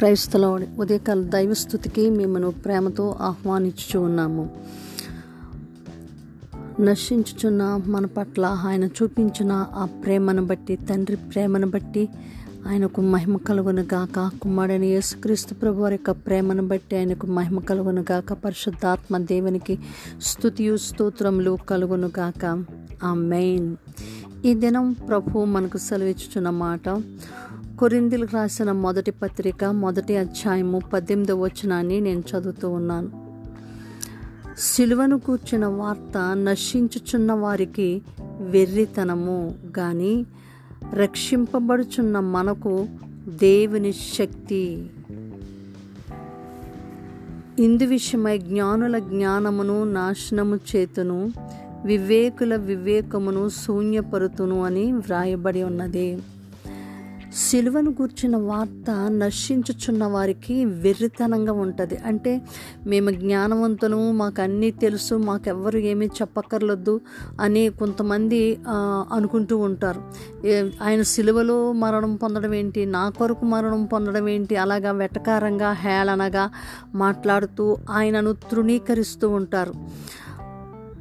క్రైస్తలవాడి ఉదయకాల దైవస్థుతికి మిమ్మను ప్రేమతో ఆహ్వానించుచు ఉన్నాము. నశించుచున్న మన పట్ల ఆయన చూపించిన ఆ ప్రేమను బట్టి తండ్రి ప్రేమను బట్టి ఆయనకు మహిమ కలుగును గాక. కుమారుడైన యేసుక్రీస్తు ప్రభు వారి యొక్క ప్రేమను బట్టి ఆయనకు మహిమ కలుగును గాక. పరిశుద్ధాత్మ దేవునికి స్థుతియు స్తోత్రములు కలుగును గాక. ఆ మెయిన్ ఈ దినం ప్రభు మనకు సెలవిచ్చుచున్న మాట కొరిందులకు రాసిన మొదటి పత్రిక మొదటి అధ్యాయము పద్దెనిమిదవ వచనాన్ని నేను చదువుతూ ఉన్నాను. సిలువను కూర్చిన వార్త నశించుచున్న వారికి వెర్రితనము కానీ రక్షింపబడుచున్న మనకు దేవుని శక్తి. ఇందు విషయమై జ్ఞానుల జ్ఞానమును నాశనము చేతును వివేకుల వివేకమును శూన్యపరుతును అని వ్రాయబడి ఉన్నది. సిలువను గూర్చిన వార్త నశించుచున్న వారికి వెర్రితనంగా ఉంటుంది. అంటే మేము జ్ఞానవంతులము మాకు అన్నీ తెలుసు మాకెవ్వరు ఏమీ చెప్పక్కర్లొద్దు అని కొంతమంది అనుకుంటూ ఉంటారు. ఆయన సిలువలో మరణం పొందడం ఏంటి? నా కొరకు మరణం పొందడం ఏంటి? అలాగా వెటకారంగా హేళనగా మాట్లాడుతూ ఆయనను తృణీకరిస్తూ ఉంటారు.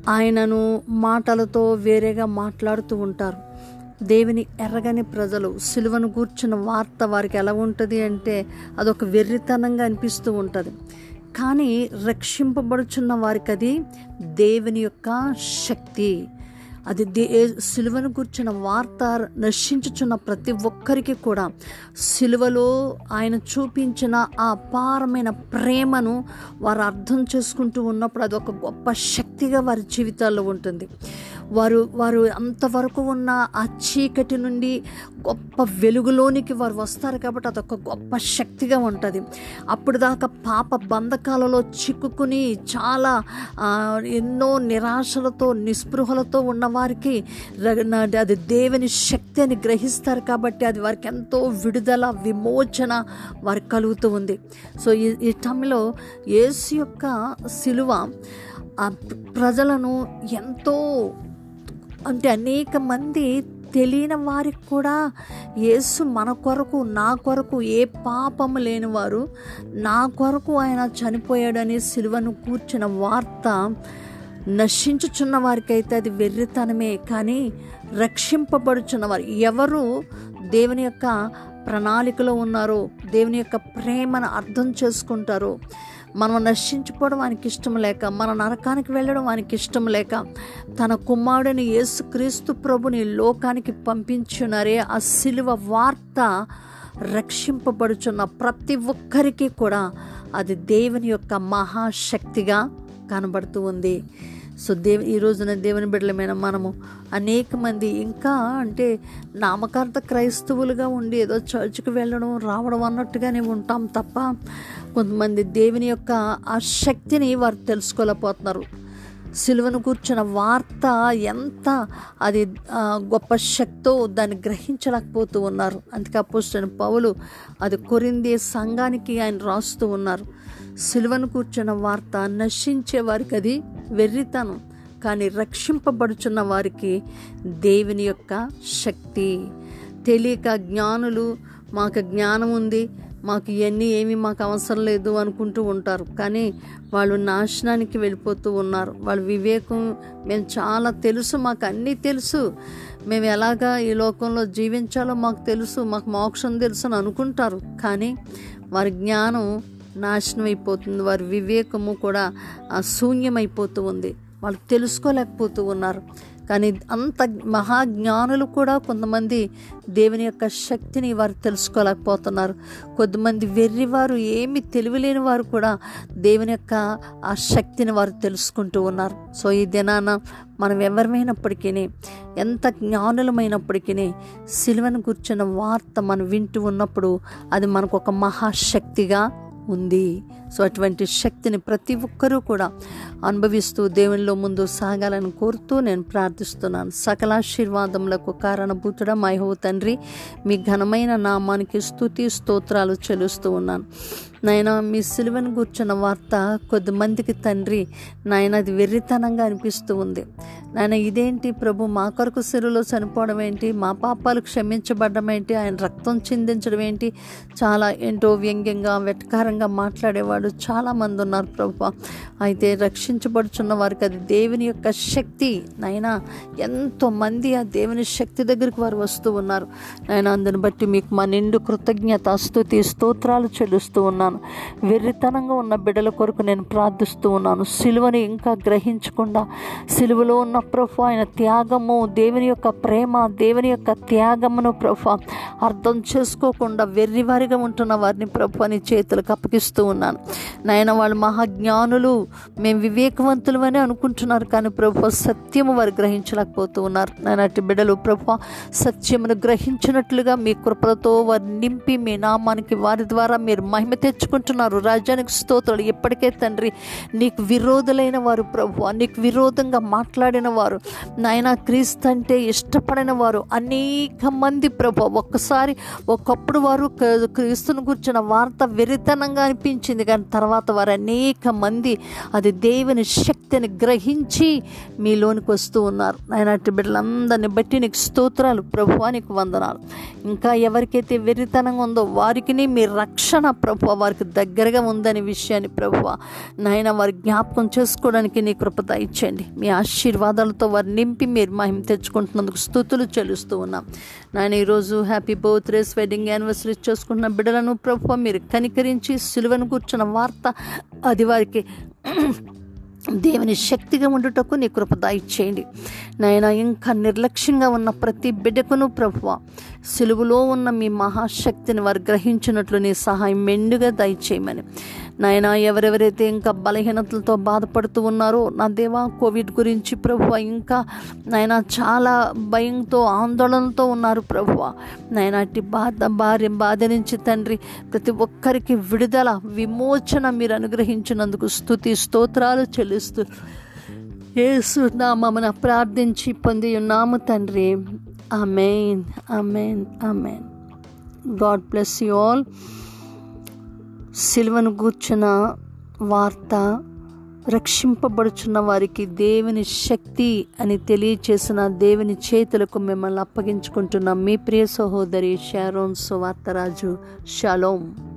ఆయనను మాటలతో వేరేగా మాట్లాడుతూ ఉంటారు. దేవుని ఎర్రగని ప్రజలు సిలువను కూర్చున్న వార్త వారికి ఎలా ఉంటుంది అంటే అదొక వెర్రితనంగా అనిపిస్తూ ఉంటుంది. కానీ రక్షింపబడుచున్న వారికి అది దేవుని యొక్క శక్తి. అది దే సిలువను కూర్చున్న వార్త నశించుచున్న ప్రతి ఒక్కరికి కూడా సిలువలో ఆయన చూపించిన ఆ అపారమైన ప్రేమను వారు అర్థం చేసుకుంటూ ఉన్నప్పుడు అది ఒక గొప్ప శక్తిగా వారి జీవితాల్లో ఉంటుంది. వారు వారు అంతవరకు ఉన్న ఆ చీకటి నుండి గొప్ప వెలుగులోనికి వారు వస్తారు కాబట్టి అదొక గొప్ప శక్తిగా ఉంటుంది. అప్పుడు దాకా పాప బంధకాలలో చిక్కుకుని చాలా ఎన్నో నిరాశలతో నిస్పృహలతో ఉన్నవారికి నా- అది దేవుని శక్తి అని గ్రహిస్తారు కాబట్టి అది వారికి ఎంతో విడుదల విమోచన వారికి కలుగుతూ ఉంది. సో ఈ ఈ టైంలో యేసు యొక్క సిలువ ప్రజలను ఎంతో అంటే అనేక మంది తెలియని వారికి కూడా యేసు మన కొరకు నా కొరకు ఏ పాపం లేనివారు నా కొరకు ఆయన చనిపోయాడని సిలువను కూర్చిన వార్త నశించుచున్న వారికైతే అది వెర్రితనమే కానీ రక్షింపబడుచున్న వారు ఎవరు దేవుని యొక్క ప్రణాళికలో ఉన్నారో దేవుని యొక్క ప్రేమను అర్థం చేసుకుంటారో మనం నశించుకోవడం ఆయనకి ఇష్టం లేక మన నరకానికి వెళ్ళడం ఆయనకి ఇష్టం లేక తన కుమారుడిని యేసుక్రీస్తు ప్రభుని లోకానికి పంపించున్నారే ఆ సిలువ వార్త రక్షింపబడుచున్న ప్రతి ఒక్కరికి కూడా అది దేవుని యొక్క మహాశక్తిగా కనబడుతూ ఉంది. సో దేవు ఈ రోజున దేవుని బిడ్డలమైన మనము అనేక మంది ఇంకా అంటే నామకార్థ క్రైస్తవులుగా ఉండి ఏదో చర్చికి వెళ్ళడం రావడం అన్నట్టుగానే ఉంటాం తప్ప కొంతమంది దేవుని యొక్క ఆ శక్తిని వారు తెలుసుకోలేకపోతున్నారు. సిలువను కూర్చున్న వార్త ఎంత అది గొప్ప శక్తో దాన్ని గ్రహించలేకపోతూ ఉన్నారు. అందుకే అపోజిట్ పౌలు అది కొరింది సంఘానికి ఆయన రాస్తూ ఉన్నారు. సిలువను కూర్చున్న వార్త నశించే వారికి అది వెర్రితనం కానీ రక్షింపబడుచున్న వారికి దేవుని యొక్క శక్తి. తెలియక జ్ఞానులు మాకు జ్ఞానం ఉంది మాకు ఇవన్నీ ఏమీ మాకు అవసరం లేదు అనుకుంటూ ఉంటారు. కానీ వాళ్ళు నాశనానికి వెళ్ళిపోతూ ఉన్నారు. వాళ్ళ వివేకం మేము చాలా తెలుసు మాకు అన్నీ తెలుసు. మేము ఎలాగా ఈ లోకంలో జీవించాలో మాకు తెలుసు మాకు మోక్షం తెలుసు అని అనుకుంటారు. కానీ వారి జ్ఞానం నాశనం అయిపోతుంది వారి వివేకము కూడా శూన్యమైపోతూ ఉంది. వాళ్ళు తెలుసుకోలేకపోతూ ఉన్నారు. కానీ అంత మహాజ్ఞానులు కూడా కొంతమంది దేవుని యొక్క శక్తిని వారు తెలుసుకోలేకపోతున్నారు. కొద్దిమంది వెర్రివారు ఏమి తెలివిలేని వారు కూడా దేవుని యొక్క ఆ శక్తిని వారు తెలుసుకుంటూ ఉన్నారు. సో ఈ దినాన మనం ఎవరమైనప్పటికీ ఎంత జ్ఞానులమైనప్పటికీ సిలువను కూర్చున్న వార్త మనం వింటూ ఉన్నప్పుడు అది మనకు ఒక మహాశక్తిగా ఉంది. సో అటువంటి శక్తిని ప్రతి ఒక్కరూ కూడా అనుభవిస్తూ దేవునిలో ముందు సాగాలని కోరుతూ నేను ప్రార్థిస్తున్నాను. సకల ఆశీర్వాదములకు కారణభూతుడ మైహో తండ్రి మీ ఘనమైన నామానికి స్తుతి స్తోత్రాలు చెలుస్తూ ఉన్నాను. నాయన మీ సిలువను కూర్చున్న వార్త కొద్దిమందికి తండ్రి నాయన అది వెర్రితనంగా అనిపిస్తూ ఉంది. నాయన ఇదేంటి ప్రభు? మా కొరకు సిరులో చనిపోవడం ఏంటి? మా పాపాలు క్షమించబడడం ఏంటి? ఆయన రక్తం చిందించడం ఏంటి? చాలా ఏంటో వ్యంగ్యంగా వెటకారంగా మాట్లాడేవాడు చాలామంది ఉన్నారు ప్రభు. అయితే రక్షించబడుచున్న వారికి అది దేవుని యొక్క శక్తి. నైనా ఎంతో మంది ఆ దేవుని శక్తి దగ్గరికి వారు వస్తూ ఉన్నారు. నైనా అందుని బట్టి మీకు మా నిండు కృతజ్ఞత స్థుతి స్తోత్రాలు చెల్లిస్తూ ఉన్నాను. వెర్రితనంగా ఉన్న బిడ్డల కొరకు నేను ప్రార్థిస్తూ ఉన్నాను. సిలువని ఇంకా గ్రహించకుండా సిలువలో ఉన్న ప్రభు ఆయన త్యాగము దేవుని యొక్క ప్రేమ దేవుని యొక్క త్యాగమును ప్రభు అర్థం చేసుకోకుండా వెర్రివారిగా ఉంటున్న వారిని ప్రభు అని చేతులకు అప్పగిస్తూ ఉన్నాను. నాయన వాళ్ళు మహాజ్ఞానులు. మేము వివేకవంతులు అని అనుకుంటున్నారు కానీ ప్రభు సత్యము వారు గ్రహించలేకపోతూ ఉన్నారు. నాయన బిడ్డలు ప్రభు సత్యమును గ్రహించినట్లుగా మీ కృపలతో వారు నింపి మీ నామానికి వారి ద్వారా మీరు మహిమ తెచ్చుకుంటున్నారు. రాజ్యానికి స్తోత్రాలు. ఎప్పటికే తండ్రి నీకు విరోధులైన వారు ప్రభు నీకు విరోధంగా మాట్లాడిన వారు. నాయన క్రీస్తు అంటే ఇష్టపడిన వారు అనేక మంది ప్రభు. ఒక్కసారి ఒకప్పుడు వారు క- క్రీస్తుని కూర్చున్న వార్త వెరితనంగా అనిపించింది కానీ తర్వాత వారు అనేక మంది అది దేవుని శక్తిని గ్రహించి మీలోనికి వస్తూ ఉన్నారు. ఆయన అటు బిడ్డలందరిని బట్టి నీకు స్తోత్రాలు ప్రభువానికి నీకు వందనాలు. ఇంకా ఎవరికైతే వెర్రితనంగా ఉందో వారికి మీ రక్షణ ప్రభు వారికి దగ్గరగా ఉందనే విషయాన్ని ప్రభు నాయన వారి జ్ఞాపకం చేసుకోవడానికి నీ కృపత ఇచ్చండి మీ ఆశీర్వాదాలతో వారు నింపి మీరు మహిమ తెచ్చుకుంటున్నందుకు స్థుతులు చెల్లిస్తూ ఉన్నాం. నాయన ఈరోజు హ్యాపీ బర్త్డేస్ వెడ్డింగ్ యానివర్సరీ చేసుకుంటున్న బిడ్డలను ప్రభు మీరు కనికరించి సిలువను కూర్చున్న వార్త. అది వారికి దేవుని శక్తిగా ఉండుటకు నీ కృప దయచేయండి నాయన ఇంకా నిర్లక్ష్యంగా ఉన్న ప్రతి బిడ్డకును ప్రభువ సులువులో ఉన్న మీ మహాశక్తిని వారు గ్రహించినట్లు నీ సహాయం మెండుగా దయచేయమని నాయన ఎవరెవరైతే ఇంకా బలహీనతలతో బాధపడుతూ ఉన్నారో నా దేవా కోవిడ్ గురించి ప్రభువ ఇంకా నాయన చాలా భయంతో ఆందోళనతో ఉన్నారు ప్రభువ. నాయన అట్టి బాధ భార్య బాధ నుంచి తండ్రి ప్రతి ఒక్కరికి విడుదల విమోచన మీరు అనుగ్రహించినందుకు స్థుతి స్తోత్రాలు చెల్లిస్తూ ఏసు నామమున ప్రార్థించి పొంది ఉన్నాము తండ్రి. Amen amen amen God bless you all. సిలువను కూర్చున్న వార్త రక్షింపబడుచున్న వారికి దేవుని శక్తి అని తెలియచేసిన దేవుని చేతులకు మిమ్మల్ని అప్పగించుకుంటున్న. మీ ప్రియ సహోదరి షారోన్ సువార్తరాజు షలోం.